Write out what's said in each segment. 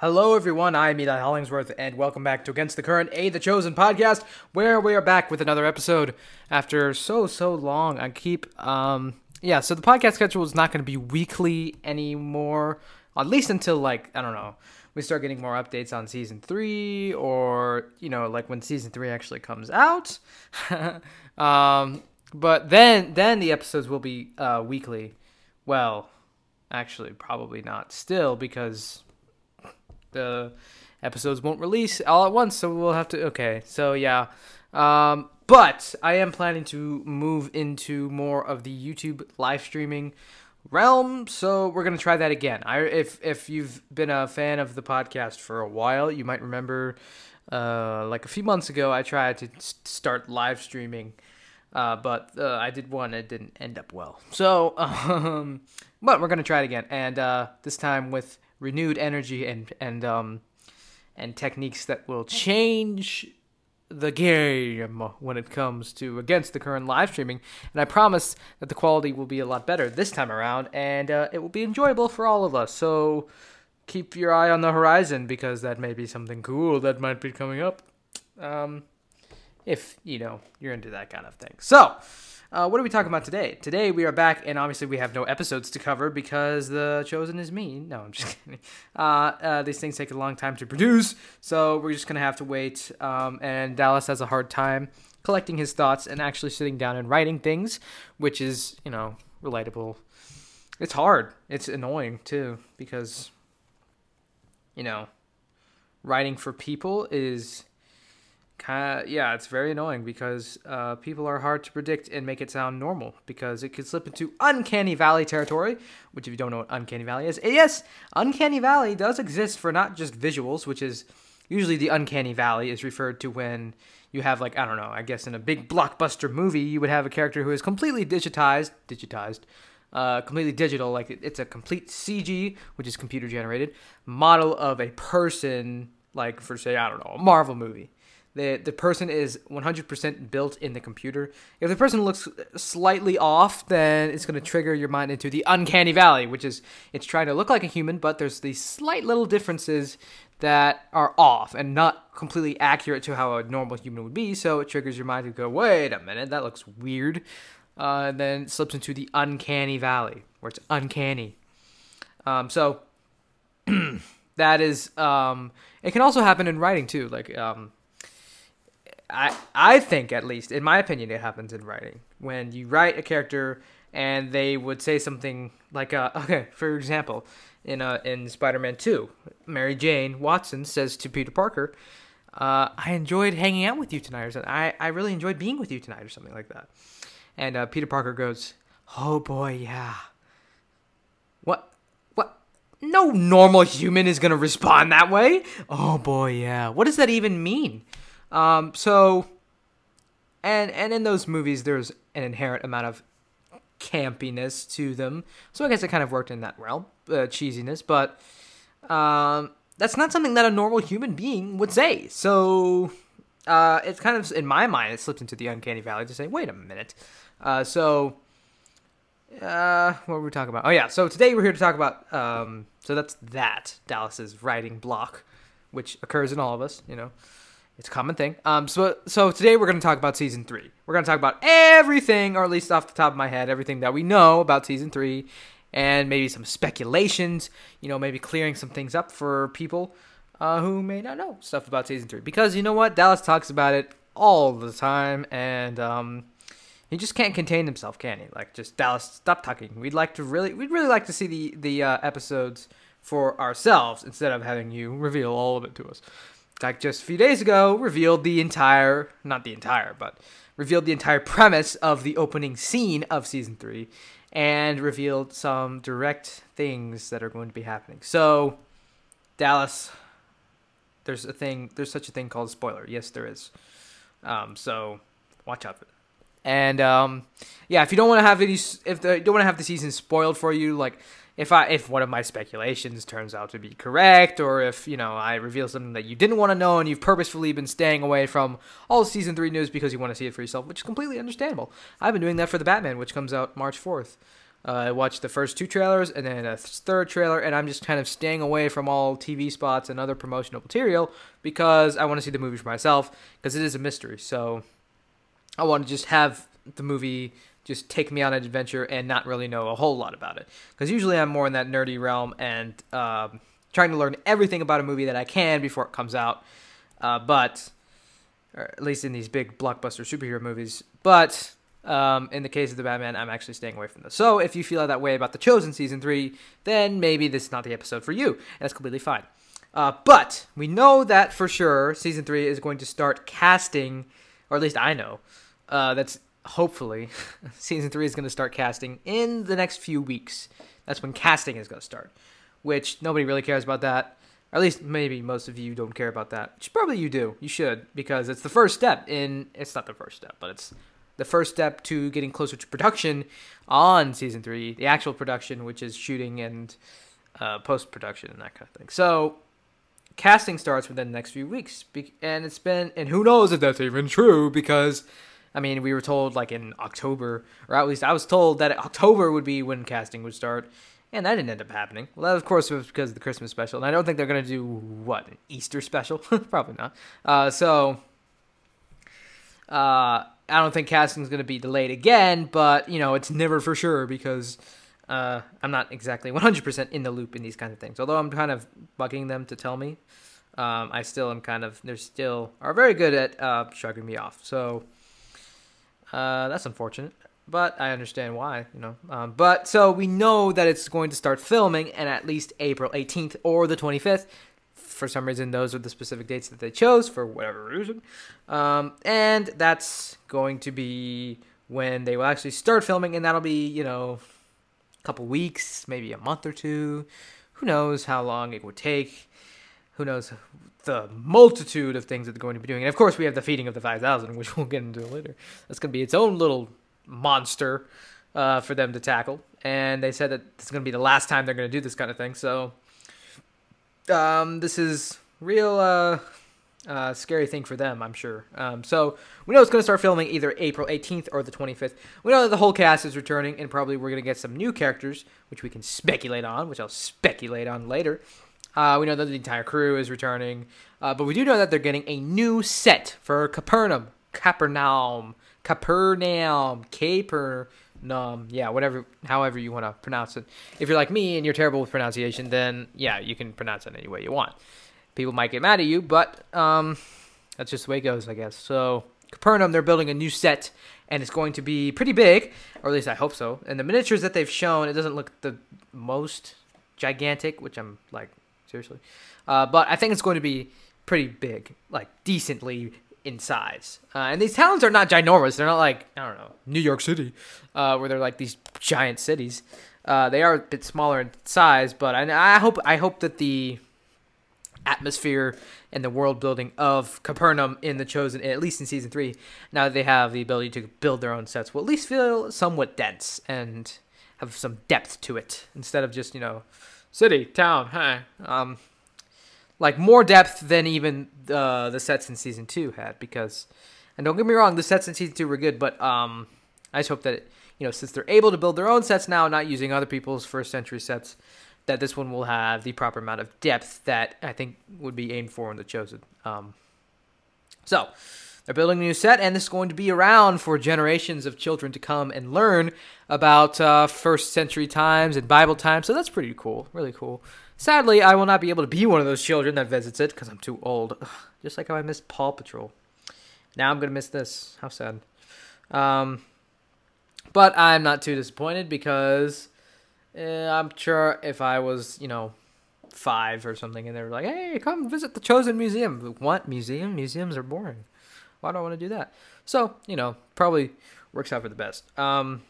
Hello, everyone. I'm Eli Hollingsworth, and welcome back to Against the Current, a The Chosen podcast, where we are back with another episode after so, so long. I keep, um, yeah, so the podcast schedule is not going to be weekly anymore, at least until, like, I don't know, we start getting more updates on season three, or, you know, like when season three actually comes out. um, but then, then the episodes will be, uh, weekly. Well, actually, probably not still, because the episodes won't release all at once, so we'll have to. Okay, so yeah. Um, but I am planning to move into more of the YouTube live streaming realm, so we're gonna try that again. I if if you've been a fan of the podcast for a while, you might remember, uh, like a few months ago, I tried to start live streaming. Uh, but uh, I did one, it didn't end up well. So, um, but we're gonna try it again, and uh, this time with renewed energy and and um and techniques that will change the game when it comes to against the current live streaming. And i promise that the quality will be a lot better this time around and uh, it will be enjoyable for all of us. So keep your eye on the horizon because that may be something cool that might be coming up um, if you know you're into that kind of thing. So uh, what are we talking about today? Today we are back, and obviously we have no episodes to cover because the chosen is me. No, I'm just kidding. Uh, uh, these things take a long time to produce, so we're just gonna have to wait. Um, and Dallas has a hard time collecting his thoughts and actually sitting down and writing things, which is you know relatable. It's hard. It's annoying too because you know writing for people is kind of yeah it's very annoying because uh, people are hard to predict and make it sound normal because it could slip into uncanny valley territory which if you don't know what uncanny valley is yes uncanny valley does exist for not just visuals which is usually the uncanny valley is referred to when you have like i don't know i guess in a big blockbuster movie you would have a character who is completely digitized digitized uh, completely digital like it's a complete cg which is computer generated model of a person like for say i don't know a marvel movie the the person is 100% built in the computer. If the person looks slightly off, then it's going to trigger your mind into the uncanny valley, which is it's trying to look like a human, but there's these slight little differences that are off and not completely accurate to how a normal human would be. So it triggers your mind to go, wait a minute, that looks weird. Uh, and then slips into the uncanny valley, where it's uncanny. Um, so that is, um, it can also happen in writing too. Like, um, I I think at least in my opinion it happens in writing. When you write a character and they would say something like uh, okay for example in uh in Spider-Man 2 Mary Jane Watson says to Peter Parker uh, I enjoyed hanging out with you tonight or something. I I really enjoyed being with you tonight or something like that. And uh, Peter Parker goes oh boy yeah. What what? No normal human is gonna respond that way? Oh boy yeah. What does that even mean um, so, and and in those movies, there's an inherent amount of campiness to them. So I guess it kind of worked in that realm, uh, cheesiness. But um, that's not something that a normal human being would say. So uh, it's kind of in my mind, it slipped into the uncanny valley to say, wait a minute. Uh, so uh, what were we talking about? Oh yeah, so today we're here to talk about. Um, so that's that Dallas's writing block, which occurs in all of us. You know. It's a common thing. Um, so so today we're going to talk about season three. We're going to talk about everything, or at least off the top of my head, everything that we know about season three, and maybe some speculations. You know, maybe clearing some things up for people uh, who may not know stuff about season three. Because you know what, Dallas talks about it all the time, and um, he just can't contain himself, can he? Like, just Dallas, stop talking. We'd like to really, we'd really like to see the the uh, episodes for ourselves instead of having you reveal all of it to us like just a few days ago, revealed the entire, not the entire, but revealed the entire premise of the opening scene of season three and revealed some direct things that are going to be happening. So, Dallas, there's a thing, there's such a thing called spoiler. Yes, there is. Um, so, watch out for that. And um, yeah, if you don't want to have any, if the, you don't want to have the season spoiled for you, like if I if one of my speculations turns out to be correct, or if you know I reveal something that you didn't want to know and you've purposefully been staying away from all season three news because you want to see it for yourself, which is completely understandable. I've been doing that for the Batman, which comes out March fourth. Uh, I watched the first two trailers and then a third trailer, and I'm just kind of staying away from all TV spots and other promotional material because I want to see the movie for myself because it is a mystery. So I want to just have the movie just take me on an adventure and not really know a whole lot about it. Because usually I'm more in that nerdy realm and um, trying to learn everything about a movie that I can before it comes out. Uh, but, at least in these big blockbuster superhero movies. But um, in the case of the Batman, I'm actually staying away from this. So if you feel that way about The Chosen season three, then maybe this is not the episode for you, and that's completely fine. Uh, but we know that for sure season three is going to start casting, or at least I know. Uh, that's hopefully season three is going to start casting in the next few weeks. That's when casting is going to start, which nobody really cares about that. Or at least maybe most of you don't care about that. Which probably you do. You should because it's the first step in. It's not the first step, but it's the first step to getting closer to production on season three, the actual production, which is shooting and uh, post production and that kind of thing. So casting starts within the next few weeks, and it's been and who knows if that's even true because. I mean, we were told like in October, or at least I was told that October would be when casting would start, and that didn't end up happening. Well, that of course was because of the Christmas special, and I don't think they're gonna do what an Easter special, probably not. Uh, so, uh, I don't think casting is going to be delayed again, but you know it's never for sure because uh, I'm not exactly 100% in the loop in these kinds of things. Although I'm kind of bugging them to tell me, um, I still am kind of they're still are very good at uh, shrugging me off. So uh, that's unfortunate, but I understand why. You know, um, but so we know that it's going to start filming, and at least April 18th or the 25th for some reason, those are the specific dates that they chose for whatever reason. Um, and that's going to be when they will actually start filming, and that'll be, you know, a couple weeks, maybe a month or two. Who knows how long it would take? Who knows the multitude of things that they're going to be doing? And of course, we have the feeding of the 5,000, which we'll get into later. That's going to be its own little monster uh, for them to tackle. And they said that it's going to be the last time they're going to do this kind of thing. So um, this is real uh, uh, scary thing for them, I'm sure. Um, so we know it's going to start filming either April 18th or the 25th. We know that the whole cast is returning, and probably we're going to get some new characters, which we can speculate on, which I'll speculate on later. Uh, we know that the entire crew is returning, uh, but we do know that they're getting a new set for Capernaum, Capernaum, Capernaum, Caper num yeah whatever however you want to pronounce it. If you're like me and you're terrible with pronunciation then yeah you can pronounce it any way you want. People might get mad at you but um that's just the way it goes i guess. So capernaum they're building a new set and it's going to be pretty big or at least i hope so. And the miniatures that they've shown it doesn't look the most gigantic which i'm like seriously uh, but i think it's going to be pretty big like decently in size. Uh, and these towns are not ginormous. They're not like I don't know New York City, uh, where they're like these giant cities. Uh, they are a bit smaller in size, but I, I hope I hope that the atmosphere and the world building of Capernaum in the Chosen, at least in season three, now that they have the ability to build their own sets, will at least feel somewhat dense and have some depth to it instead of just you know city town. Hey, um, like more depth than even uh, the sets in season two had. Because, and don't get me wrong, the sets in season two were good, but um, I just hope that you know since they're able to build their own sets now, not using other people's first century sets, that this one will have the proper amount of depth that I think would be aimed for in the chosen. Um, so. They're building a new set, and this is going to be around for generations of children to come and learn about uh, first century times and Bible times. So that's pretty cool, really cool. Sadly, I will not be able to be one of those children that visits it because I'm too old. Ugh, just like how I missed Paw Patrol. Now I'm gonna miss this. How sad. Um, but I'm not too disappointed because eh, I'm sure if I was, you know, five or something, and they were like, "Hey, come visit the Chosen Museum." What museum? Museums are boring. Why do I want to do that? So, you know, probably works out for the best. Um,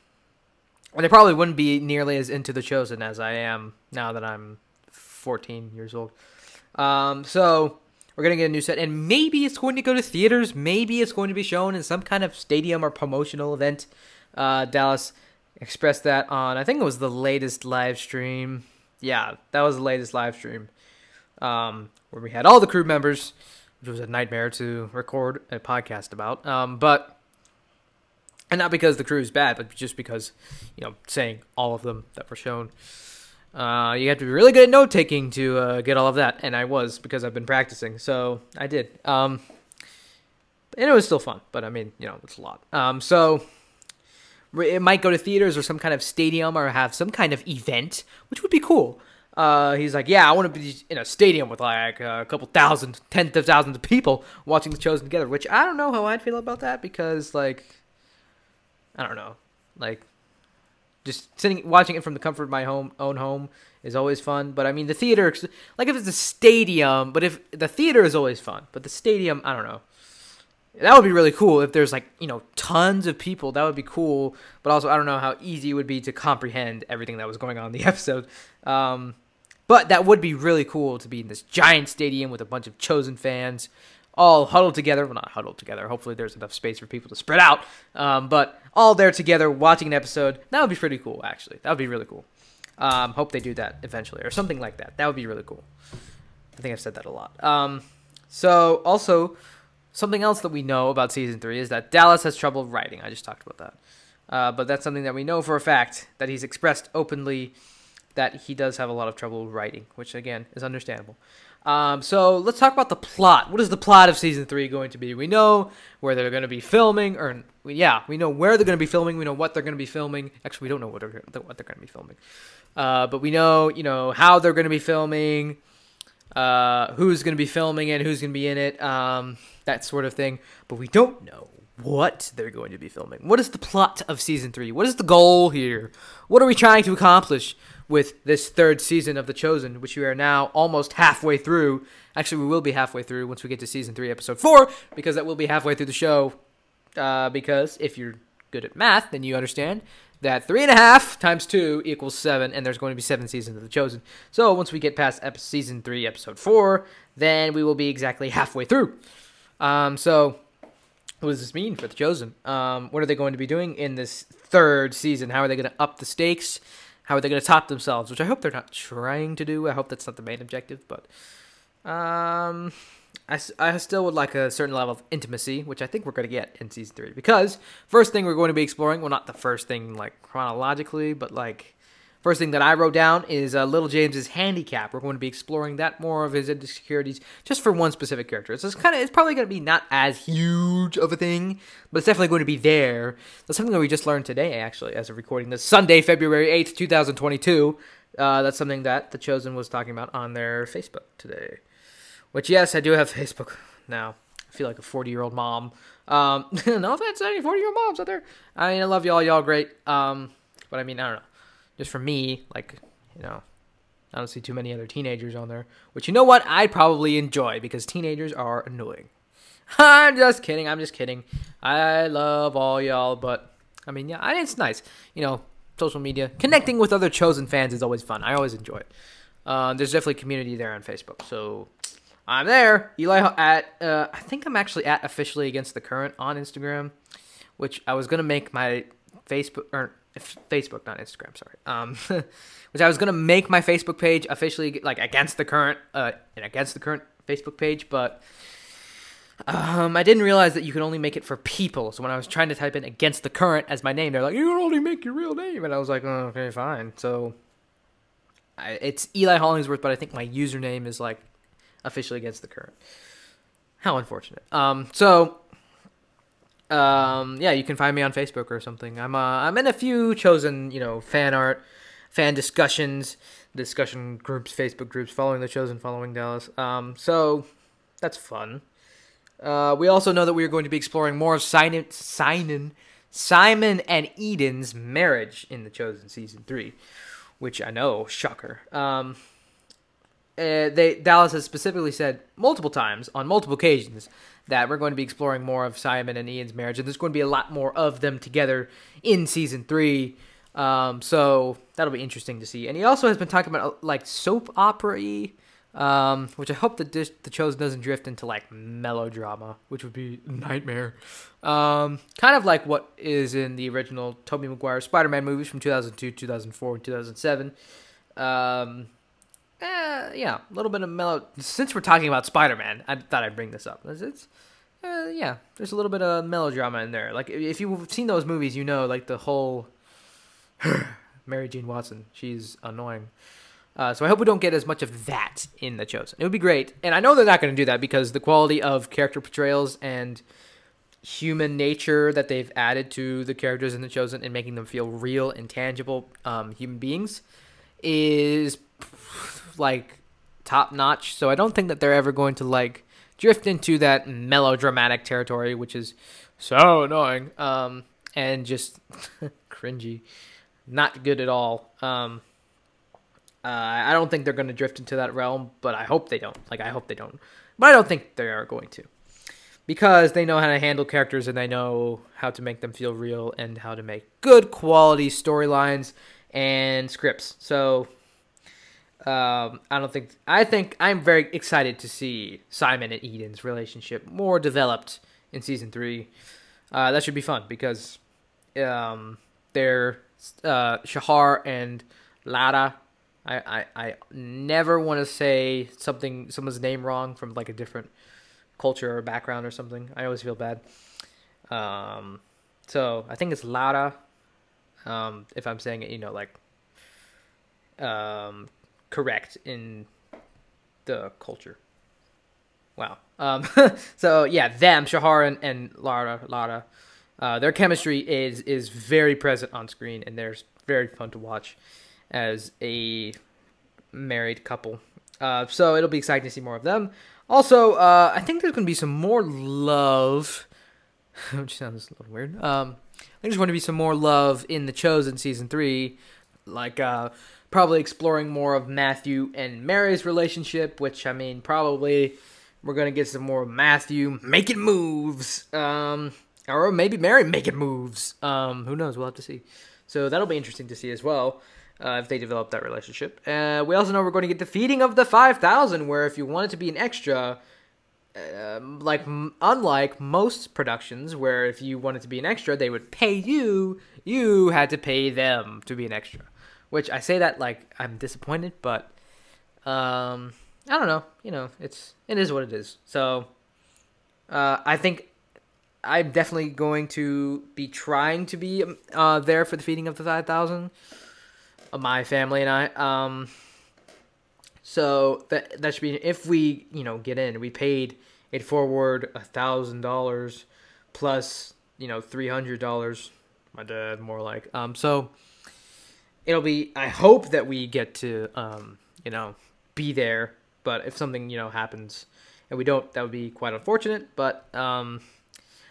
and I probably wouldn't be nearly as into the Chosen as I am now that I'm 14 years old. Um, so we're gonna get a new set, and maybe it's going to go to theaters. Maybe it's going to be shown in some kind of stadium or promotional event. Uh, Dallas expressed that on I think it was the latest live stream. Yeah, that was the latest live stream um, where we had all the crew members, which was a nightmare to record a podcast about. Um, but and not because the crew is bad, but just because you know saying all of them that were shown. Uh, you have to be really good at note taking to uh, get all of that, and I was because I've been practicing, so I did. Um, and it was still fun, but I mean, you know, it's a lot. Um, so it might go to theaters or some kind of stadium or have some kind of event, which would be cool. Uh, he's like, yeah, I want to be in a stadium with like a couple thousand, tens of thousands of people watching the Chosen together. Which I don't know how I'd feel about that because, like, I don't know, like, just sitting watching it from the comfort of my home own home is always fun. But I mean, the theater, like, if it's a stadium, but if the theater is always fun, but the stadium, I don't know. That would be really cool if there's like, you know, tons of people. That would be cool. But also, I don't know how easy it would be to comprehend everything that was going on in the episode. Um, but that would be really cool to be in this giant stadium with a bunch of chosen fans all huddled together. Well, not huddled together. Hopefully, there's enough space for people to spread out. Um, but all there together watching an episode. That would be pretty cool, actually. That would be really cool. Um, hope they do that eventually or something like that. That would be really cool. I think I've said that a lot. Um, so, also, Something else that we know about season three is that Dallas has trouble writing. I just talked about that. Uh, but that's something that we know for a fact that he's expressed openly that he does have a lot of trouble writing, which again is understandable. Um, so let's talk about the plot. What is the plot of season three going to be? We know where they're going to be filming, or yeah, we know where they're going to be filming. We know what they're going to be filming. Actually, we don't know what they're what they're going to be filming, uh, but we know you know how they're going to be filming uh, who's going to be filming it, who's going to be in it, um, that sort of thing. But we don't know what they're going to be filming. What is the plot of season three? What is the goal here? What are we trying to accomplish with this third season of The Chosen, which we are now almost halfway through? Actually, we will be halfway through once we get to season three, episode four, because that will be halfway through the show. Uh, because if you're good at math, then you understand that three and a half times two equals seven, and there's going to be seven seasons of The Chosen. So once we get past ep- season three, episode four, then we will be exactly halfway through. Um, so what does this mean for The Chosen? Um, what are they going to be doing in this third season? How are they going to up the stakes? How are they going to top themselves? Which I hope they're not trying to do. I hope that's not the main objective, but um, I, I still would like a certain level of intimacy, which I think we're going to get in season three. Because first thing we're going to be exploring, well, not the first thing like chronologically, but like first thing that I wrote down is uh, Little James's handicap. We're going to be exploring that more of his insecurities, just for one specific character. So it's kind of it's probably going to be not as huge of a thing, but it's definitely going to be there. That's something that we just learned today, actually, as of recording this Sunday, February eighth, two thousand twenty-two. Uh, that's something that the Chosen was talking about on their Facebook today. Which, yes, I do have Facebook now. I feel like a 40 year old mom. Um, no offense to any 40 year old moms out there. I mean, I love y'all. Y'all great. Um, but I mean, I don't know. Just for me, like, you know, I don't see too many other teenagers on there. Which, you know what? I'd probably enjoy because teenagers are annoying. I'm just kidding. I'm just kidding. I love all y'all. But, I mean, yeah, it's nice. You know, social media. Connecting with other chosen fans is always fun. I always enjoy it. Uh, there's definitely community there on Facebook. So I'm there. Eli at uh, I think I'm actually at officially against the current on Instagram, which I was gonna make my Facebook or Facebook, not Instagram. Sorry. Um, which I was gonna make my Facebook page officially like against the current uh and against the current Facebook page, but um, I didn't realize that you can only make it for people. So when I was trying to type in against the current as my name, they're like, you can only make your real name, and I was like, oh, okay, fine. So I, it's Eli Hollingsworth, but I think my username is like officially against the current. How unfortunate. Um, so, um, yeah, you can find me on Facebook or something. I'm uh, I'm in a few chosen, you know, fan art, fan discussions, discussion groups, Facebook groups, following the chosen, following Dallas. Um, so that's fun. Uh, we also know that we are going to be exploring more of Simon, Simon, Simon and Eden's marriage in the Chosen season three, which I know, shocker. Um, uh, they Dallas has specifically said multiple times on multiple occasions that we're going to be exploring more of Simon and Eden's marriage, and there's going to be a lot more of them together in season three. Um, so that'll be interesting to see. And he also has been talking about uh, like soap opera um, which I hope that this, the show doesn't drift into like melodrama, which would be nightmare. Um, kind of like what is in the original Tobey Maguire Spider-Man movies from 2002, 2004, and 2007. Eh, yeah, a little bit of mellow. Since we're talking about Spider Man, I thought I'd bring this up. It's, it's uh, yeah, there's a little bit of melodrama in there. Like if you've seen those movies, you know like the whole Mary Jane Watson. She's annoying. Uh, so I hope we don't get as much of that in the Chosen. It would be great, and I know they're not going to do that because the quality of character portrayals and human nature that they've added to the characters in the Chosen and making them feel real and tangible um, human beings is like top notch. So I don't think that they're ever going to like drift into that melodramatic territory, which is so annoying um, and just cringy, not good at all. Um, uh, I don't think they're going to drift into that realm, but I hope they don't. Like I hope they don't, but I don't think they are going to because they know how to handle characters and they know how to make them feel real and how to make good quality storylines and scripts. So um, I don't think I think I'm very excited to see Simon and Eden's relationship more developed in season three. Uh, that should be fun because um, they're uh, Shahar and Lara. I, I, I never want to say something someone's name wrong from like a different culture or background or something. I always feel bad. Um, so I think it's Lara. Um, if I'm saying it, you know, like um, correct in the culture. Wow. Um, so yeah, them, Shahar and, and Lara, Lara, uh, their chemistry is is very present on screen, and they're very fun to watch as a married couple. Uh, so it'll be exciting to see more of them. Also, uh, I think there's going to be some more love. Which sounds a little weird. Um, I think there's going to be some more love in the Chosen season three, like uh, probably exploring more of Matthew and Mary's relationship, which I mean, probably we're gonna get some more Matthew making moves, um, or maybe Mary making moves. Um, who knows? We'll have to see. So that'll be interesting to see as well. Uh, if they develop that relationship. Uh, we also know we're going to get the feeding of the 5000 where if you wanted to be an extra uh, like m- unlike most productions where if you wanted to be an extra they would pay you you had to pay them to be an extra which I say that like I'm disappointed, but um, I don't know. You know, it's it is what it is. So uh, I think I'm definitely going to be trying to be uh, there for the feeding of the five thousand. Uh, my family and I. Um, so that that should be if we you know get in. We paid it forward a thousand dollars plus you know three hundred dollars. My dad more like um so it'll be. I hope that we get to, um, you know, be there. But if something you know happens and we don't, that would be quite unfortunate. But um,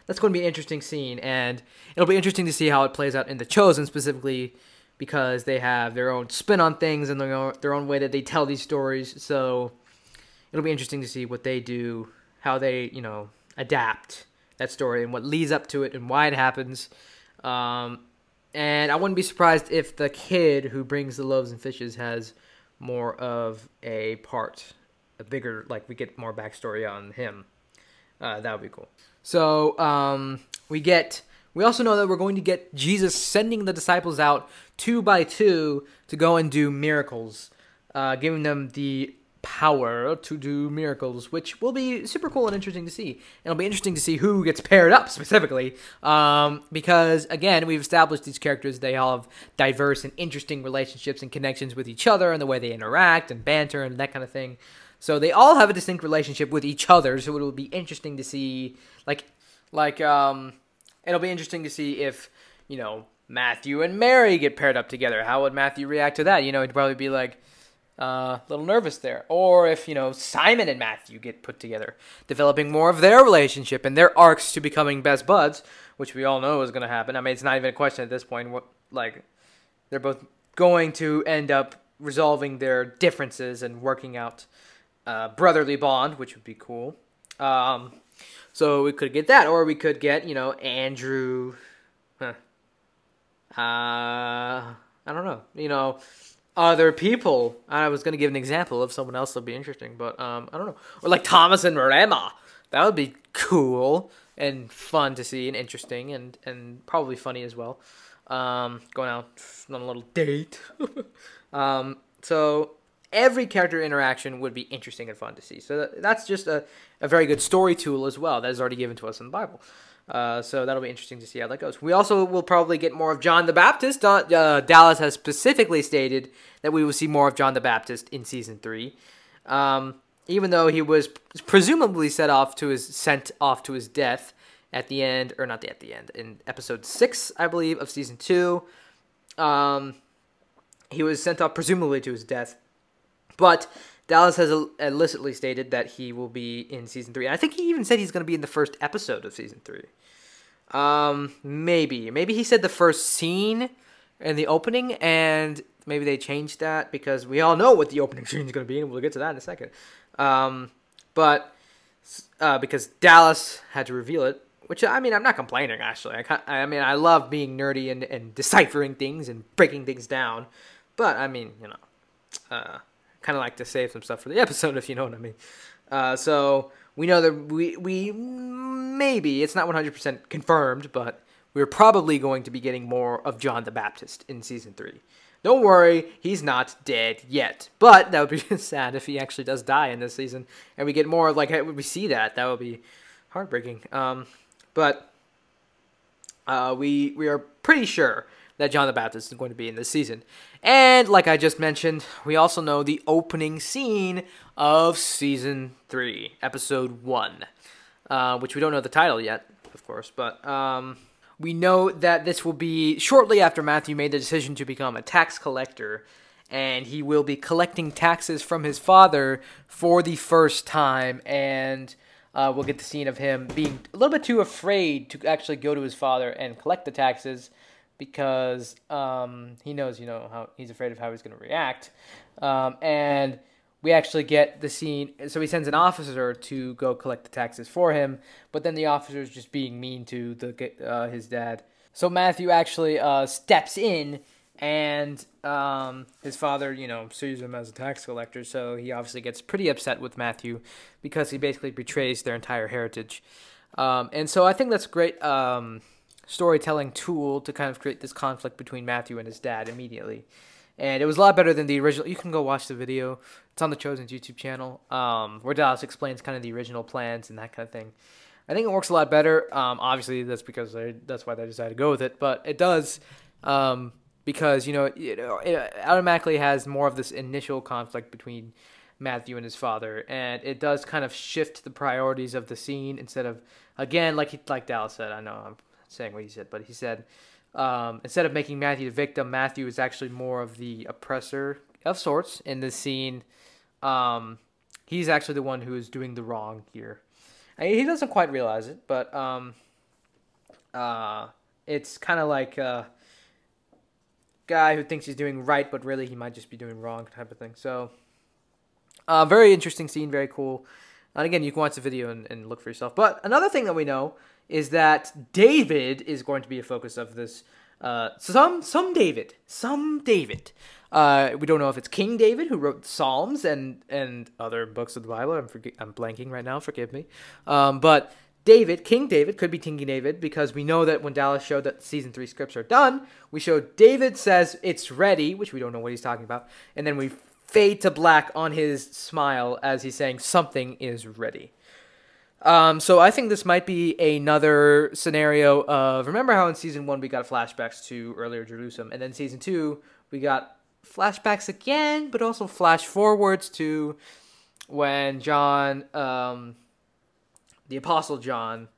that's going to be an interesting scene, and it'll be interesting to see how it plays out in the Chosen specifically because they have their own spin on things and their own, their own way that they tell these stories. So it'll be interesting to see what they do, how they you know adapt that story and what leads up to it and why it happens. Um, and I wouldn't be surprised if the kid who brings the loaves and fishes has more of a part, a bigger, like we get more backstory on him. Uh, that would be cool. So um, we get, we also know that we're going to get Jesus sending the disciples out two by two to go and do miracles, uh, giving them the power to do miracles, which will be super cool and interesting to see. It'll be interesting to see who gets paired up specifically, um, because again, we've established these characters; they all have diverse and interesting relationships and connections with each other, and the way they interact and banter and that kind of thing. So they all have a distinct relationship with each other. So it will be interesting to see, like, like um, it'll be interesting to see if you know Matthew and Mary get paired up together. How would Matthew react to that? You know, he'd probably be like uh, a little nervous there. Or if, you know, Simon and Matthew get put together, developing more of their relationship and their arcs to becoming best buds, which we all know is going to happen. I mean, it's not even a question at this point. What, like, they're both going to end up resolving their differences and working out a brotherly bond, which would be cool. Um, so we could get that, or we could get, you know, Andrew. Huh. Uh, I don't know. You know, other people. I was going to give an example of someone else that would be interesting, but um, I don't know. Or like Thomas and Ramah. That would be cool and fun to see and interesting and, and probably funny as well. Um, going out on a little date. um, so every character interaction would be interesting and fun to see. So that's just a, a very good story tool as well that is already given to us in the Bible. Uh, so that'll be interesting to see how that goes. We also will probably get more of John the Baptist. Uh, Dallas has specifically stated that we will see more of John the Baptist in season three, um, even though he was presumably set off to his sent off to his death at the end, or not at the end, in episode six, I believe, of season two. Um, he was sent off presumably to his death, but Dallas has illicitly stated that he will be in season three. And I think he even said he's going to be in the first episode of season three. Um, maybe, maybe he said the first scene in the opening, and maybe they changed that because we all know what the opening scene is going to be, and we'll get to that in a second. Um, but uh, because Dallas had to reveal it, which I mean, I'm not complaining actually. I, I mean, I love being nerdy and, and deciphering things and breaking things down, but I mean, you know, uh, kind of like to save some stuff for the episode, if you know what I mean. Uh, so we know that we we maybe it's not 100% confirmed, but we're probably going to be getting more of John the Baptist in season three. Don't worry, he's not dead yet. But that would be sad if he actually does die in this season, and we get more like we see that. That would be heartbreaking. Um, but uh, we we are pretty sure that John the Baptist is going to be in this season. And like I just mentioned, we also know the opening scene of season three, episode one, uh, which we don't know the title yet, of course, but um, we know that this will be shortly after Matthew made the decision to become a tax collector. And he will be collecting taxes from his father for the first time. And uh, we'll get the scene of him being a little bit too afraid to actually go to his father and collect the taxes because um, he knows, you know, how he's afraid of how he's going to react. Um, and we actually get the scene. So he sends an officer to go collect the taxes for him, but then the officer is just being mean to the uh, his dad. So Matthew actually uh, steps in, and um, his father, you know, sees him as a tax collector. So he obviously gets pretty upset with Matthew because he basically betrays their entire heritage. Um, and so I think that's great um, storytelling tool to kind of create this conflict between Matthew and his dad immediately. And it was a lot better than the original. You can go watch the video. It's on the Chosen's YouTube channel, um, where Dallas explains kind of the original plans and that kind of thing. I think it works a lot better. Um, obviously, that's because that's why they decided to go with it. But it does um, because you know it, it automatically has more of this initial conflict between Matthew and his father, and it does kind of shift the priorities of the scene instead of again like he, like Dallas said. I know I'm saying what he said, but he said um, instead of making Matthew the victim, Matthew is actually more of the oppressor of sorts in this scene. Um, he's actually the one who is doing the wrong here. he doesn't quite realize it, but um, uh, it's kind of like a guy who thinks he's doing right, but really he might just be doing wrong type of thing. So, uh, very interesting scene, very cool. And again, you can watch the video and, and look for yourself. But another thing that we know is that David is going to be a focus of this. Uh, some some David, some David. Uh, we don't know if it's King David who wrote Psalms and and other books of the Bible. I'm forg- I'm blanking right now. Forgive me. Um, but David, King David, could be King David because we know that when Dallas showed that season three scripts are done, we showed David says it's ready, which we don't know what he's talking about, and then we fade to black on his smile as he's saying something is ready. Um, so I think this might be another scenario of remember how in season one we got flashbacks to earlier Jerusalem, and then season two we got flashbacks again, but also flash forwards to when John, um, the Apostle John,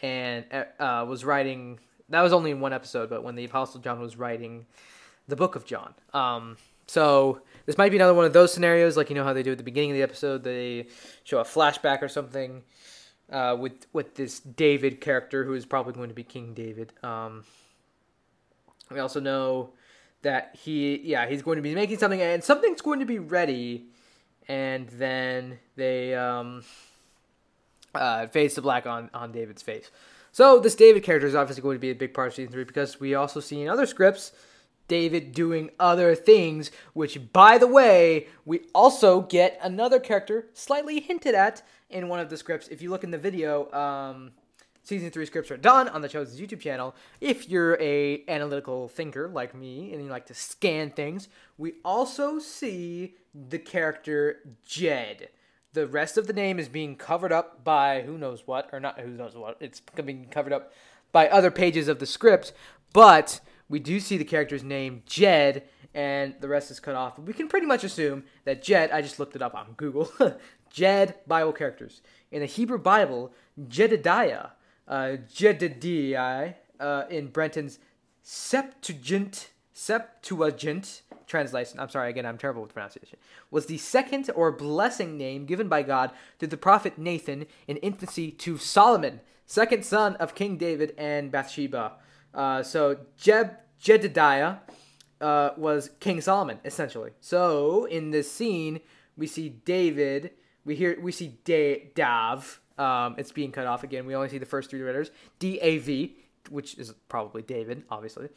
and uh, was writing. That was only in one episode, but when the Apostle John was writing the book of John. Um, so this might be another one of those scenarios, like you know how they do at the beginning of the episode, they show a flashback or something uh, with with this David character who is probably going to be King David. Um, we also know that he, yeah, he's going to be making something, and something's going to be ready, and then they um, uh, fades to black on on David's face. So this David character is obviously going to be a big part of season three because we also see in other scripts David doing other things, which, by the way, we also get another character slightly hinted at in one of the scripts. If you look in the video, um, season three scripts are done on the Chosen's YouTube channel. If you're a analytical thinker like me and you like to scan things, we also see the character Jed. The rest of the name is being covered up by who knows what, or not who knows what. It's being covered up by other pages of the script, but we do see the character's name Jed, and the rest is cut off. We can pretty much assume that Jed. I just looked it up on Google. Jed Bible characters in the Hebrew Bible, Jedediah uh, Jedediah uh, in Brenton's Septuagint, Septuagint translation. I'm sorry, again, I'm terrible with pronunciation. Was the second or blessing name given by God to the prophet Nathan in infancy to Solomon, second son of King David and Bathsheba. Uh, so Jeb Jedediah uh, was King Solomon, essentially. So in this scene, we see David. We hear we see da- Dav, um, it's being cut off again. We only see the first three letters. D A V, which is probably David, obviously.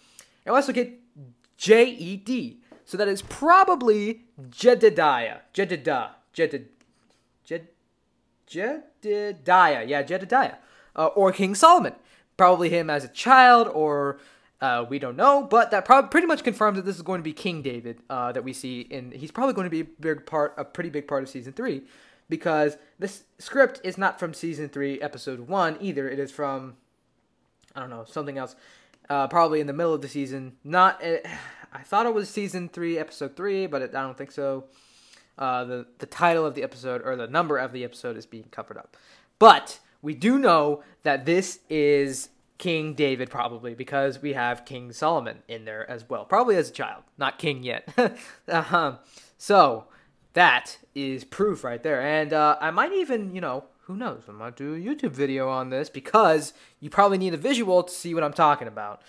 And we also get J E D. So that is probably Jedediah. Jedediah. Jeded, Jed, Jedediah. Yeah, Jedediah. Uh, or King Solomon. Probably him as a child, or uh, we don't know. But that pretty much confirms that this is going to be King David uh, that we see. in. he's probably going to be a big part, a pretty big part of season three because this script is not from season three, episode one either. It is from, I don't know, something else. Uh, probably in the middle of the season. Not, uh, I thought it was season three, episode three, but it, I don't think so. Uh, the the title of the episode or the number of the episode is being covered up, but we do know that this is King David probably because we have King Solomon in there as well, probably as a child, not king yet. uh-huh. So that is proof right there. And uh, I might even, you know, who knows? I might do a YouTube video on this because you probably need a visual to see what I'm talking about.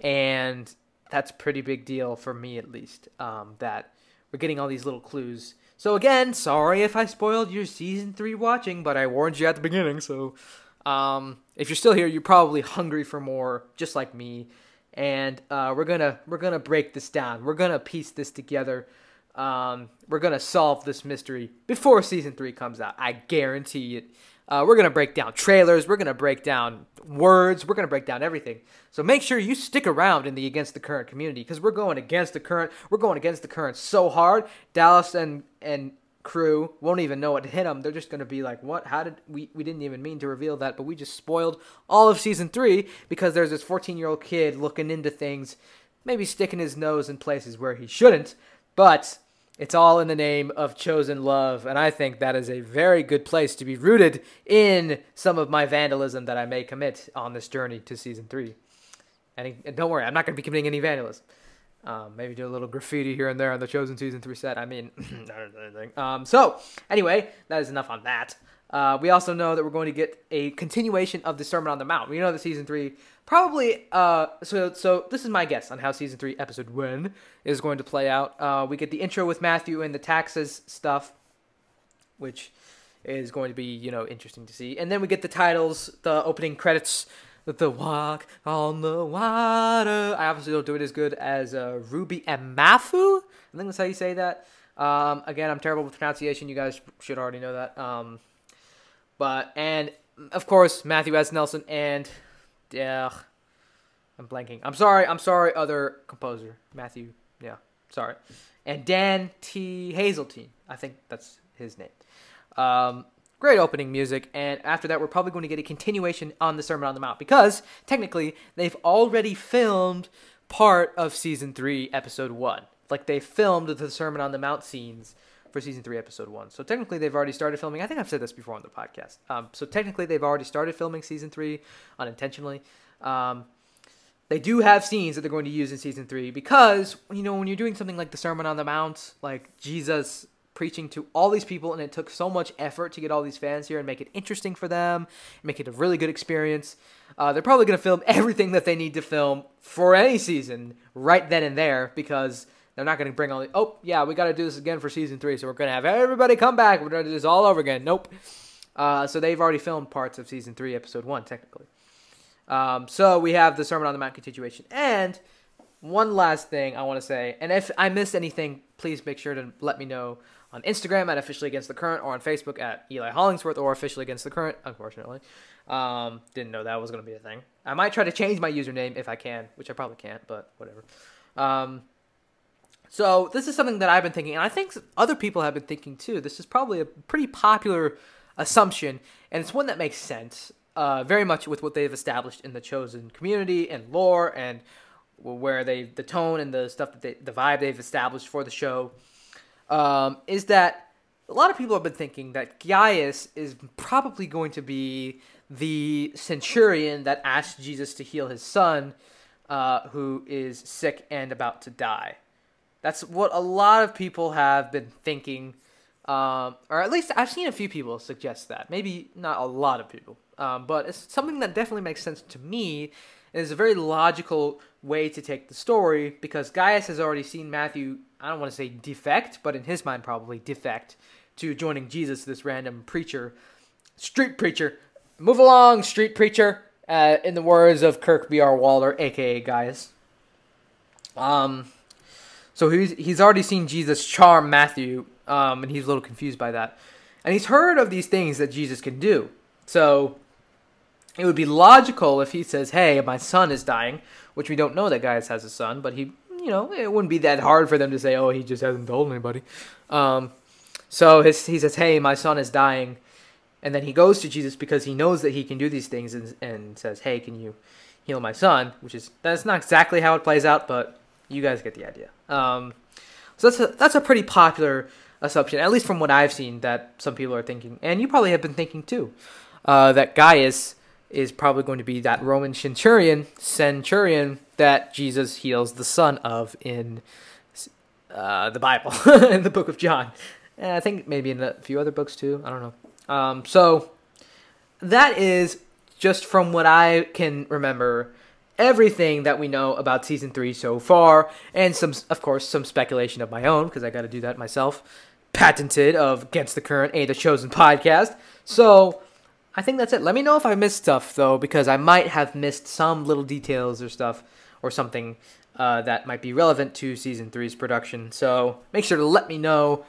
And that's a pretty big deal for me, at least, um, that we're getting all these little clues. So, again, sorry if I spoiled your season three watching, but I warned you at the beginning. So, um, if you're still here, you're probably hungry for more, just like me. And uh, we're gonna we're gonna break this down. We're gonna piece this together um, we're gonna solve this mystery before season three comes out. I guarantee it. Uh, we're gonna break down trailers. We're gonna break down words. We're gonna break down everything. So make sure you stick around in the against the current community because we're going against the current. We're going against the current so hard. Dallas and and crew won't even know what hit them. They're just gonna be like, "What? How did we? We didn't even mean to reveal that, but we just spoiled all of season three because there's this 14 year old kid looking into things, maybe sticking his nose in places where he shouldn't, but." It's all in the name of chosen love, and I think that is a very good place to be rooted in some of my vandalism that I may commit on this journey to season three. And, don't worry, I'm not going to be committing any vandalism. Um, maybe do a little graffiti here and there on the chosen season three set. I mean, anything. Um, so anyway, that is enough on that. Uh, we also know that we're going to get a continuation of the Sermon on the Mount. We know that season three probably. Uh, so so this is my guess on how season three, episode one, is going to play out. Uh, we get the intro with Matthew and the taxes stuff, which is going to be you know interesting to see, and then we get the titles, the opening credits. The walk on the water. I obviously don't do it as good as uh, Ruby Amanfu. I think that's how you say that. Um, again, I'm terrible with pronunciation. You guys should already know that. Um, but and of course Matthew S. Nelson and yeah, I'm blanking. I'm sorry. I'm sorry. Other composer Matthew. Yeah, sorry. And Dan T. Haseltine. I think that's his name. Um, great opening music, and after that, we're probably going to get a continuation on the Sermon on the Mount because technically they've already filmed part of season three, episode one. Like they filmed the Sermon on the Mount scenes for season three, episode one. So technically, they've already started filming. I think I've said this before on the podcast. Um, so technically, they've already started filming season three unintentionally. Um, they do have scenes that they're going to use in season three because you know when you're doing something like the Sermon on the Mount, like Jesus preaching to all these people, and it took so much effort to get all these fans here and make it interesting for them, make it a really good experience. Uh, they're probably going to film everything that they need to film for any season right then and there because they're not going to bring all the, oh, yeah, we got to do this again for season three. So we're going to have everybody come back. We're going to do this all over again. Nope. Uh, so they've already filmed parts of season three, episode one, technically. Um, so we have the Sermon on the Mount continuation. And one last thing I want to say, and if I missed anything, please make sure to let me know on Instagram at officially against the current, or on Facebook at Eli Hollingsworth, or officially against the current. Unfortunately, um, didn't know that was going to be a thing. I might try to change my username if I can, which I probably can't, but whatever. Um, so this is something that I've been thinking, and I think other people have been thinking too. This is probably a pretty popular assumption, and it's one that makes sense. Uh, very much with what they've established in the chosen community and lore, and where they the tone and the stuff that they, the vibe they've established for the show, um, is that a lot of people have been thinking that Gaius is probably going to be the centurion that asked Jesus to heal his son, uh, who is sick and about to die. That's what a lot of people have been thinking, um, or at least I've seen a few people suggest that. Maybe not a lot of people, um, but it's something that definitely makes sense to me. And is a very logical way to take the story because Gaius has already seen Matthew, I don't want to say defect, but in his mind, probably defect to joining Jesus, this random preacher, street preacher. Move along, street preacher, uh, in the words of Kirk B.R. Woller, aka Gaius. Um, so he's he's already seen Jesus charm Matthew, um, and he's a little confused by that, and he's heard of these things that Jesus can do. So it would be logical if he says, "Hey, my son is dying," which we don't know that Gaius has a son, but he, you know, it wouldn't be that hard for them to say, "Oh, he just hasn't told anybody." Um, so his, he says, "Hey, my son is dying," and then he goes to Jesus because he knows that he can do these things, and, and says, "Hey, can you heal my son?" Which is that's not exactly how it plays out, but you guys get the idea. Um, so that's a, that's a pretty popular assumption, at least from what I've seen, that some people are thinking, and you probably have been thinking too, uh, that Gaius is probably going to be that Roman centurion, centurion that Jesus heals the son of in uh, the Bible, in the book of John. And I think maybe in a few other books too. I don't know. Um, so that is just from what I can remember everything that we know about season three so far, and some, of course, some speculation of my own because I got to do that myself. Patented of Against the Current, a the chosen podcast. So I think that's it. Let me know if I missed stuff though, because I might have missed some little details or stuff or something uh, that might be relevant to season three's production. So make sure to let me know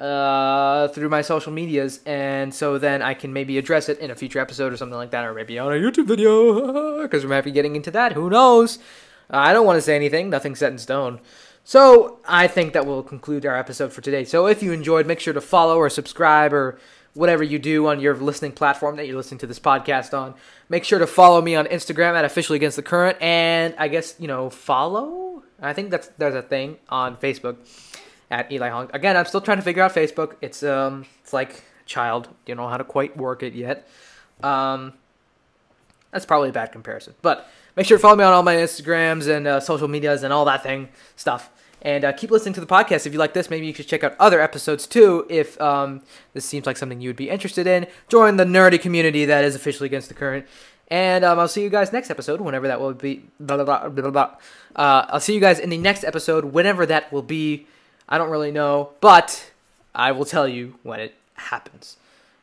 uh, through my social medias, and so then I can maybe address it in a future episode or something like that, or maybe on a YouTube video, because we might be getting into that. Who knows? I don't want to say anything, nothing set in stone. So I think that will conclude our episode for today. So if you enjoyed, make sure to follow or subscribe or whatever you do on your listening platform that you're listening to this podcast on. Make sure to follow me on Instagram at officially against the current, and I guess you know follow. I think that's there's a thing on Facebook at Eli Hong. Again, I'm still trying to figure out Facebook. It's um, it's like child. You don't know how to quite work it yet. Um, that's probably a bad comparison, but make sure to follow me on all my Instagrams and uh, social medias and all that thing stuff. And uh, keep listening to the podcast. If you like this, maybe you should check out other episodes too. If um, this seems like something you would be interested in, join the nerdy community that is officially against the current. And um, I'll see you guys next episode, whenever that will be. Blah, blah, blah, uh, I'll see you guys in the next episode, whenever that will be. I don't really know, but I will tell you when it happens.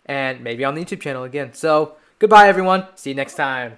And maybe on the YouTube channel again. So, goodbye, everyone. See you next time.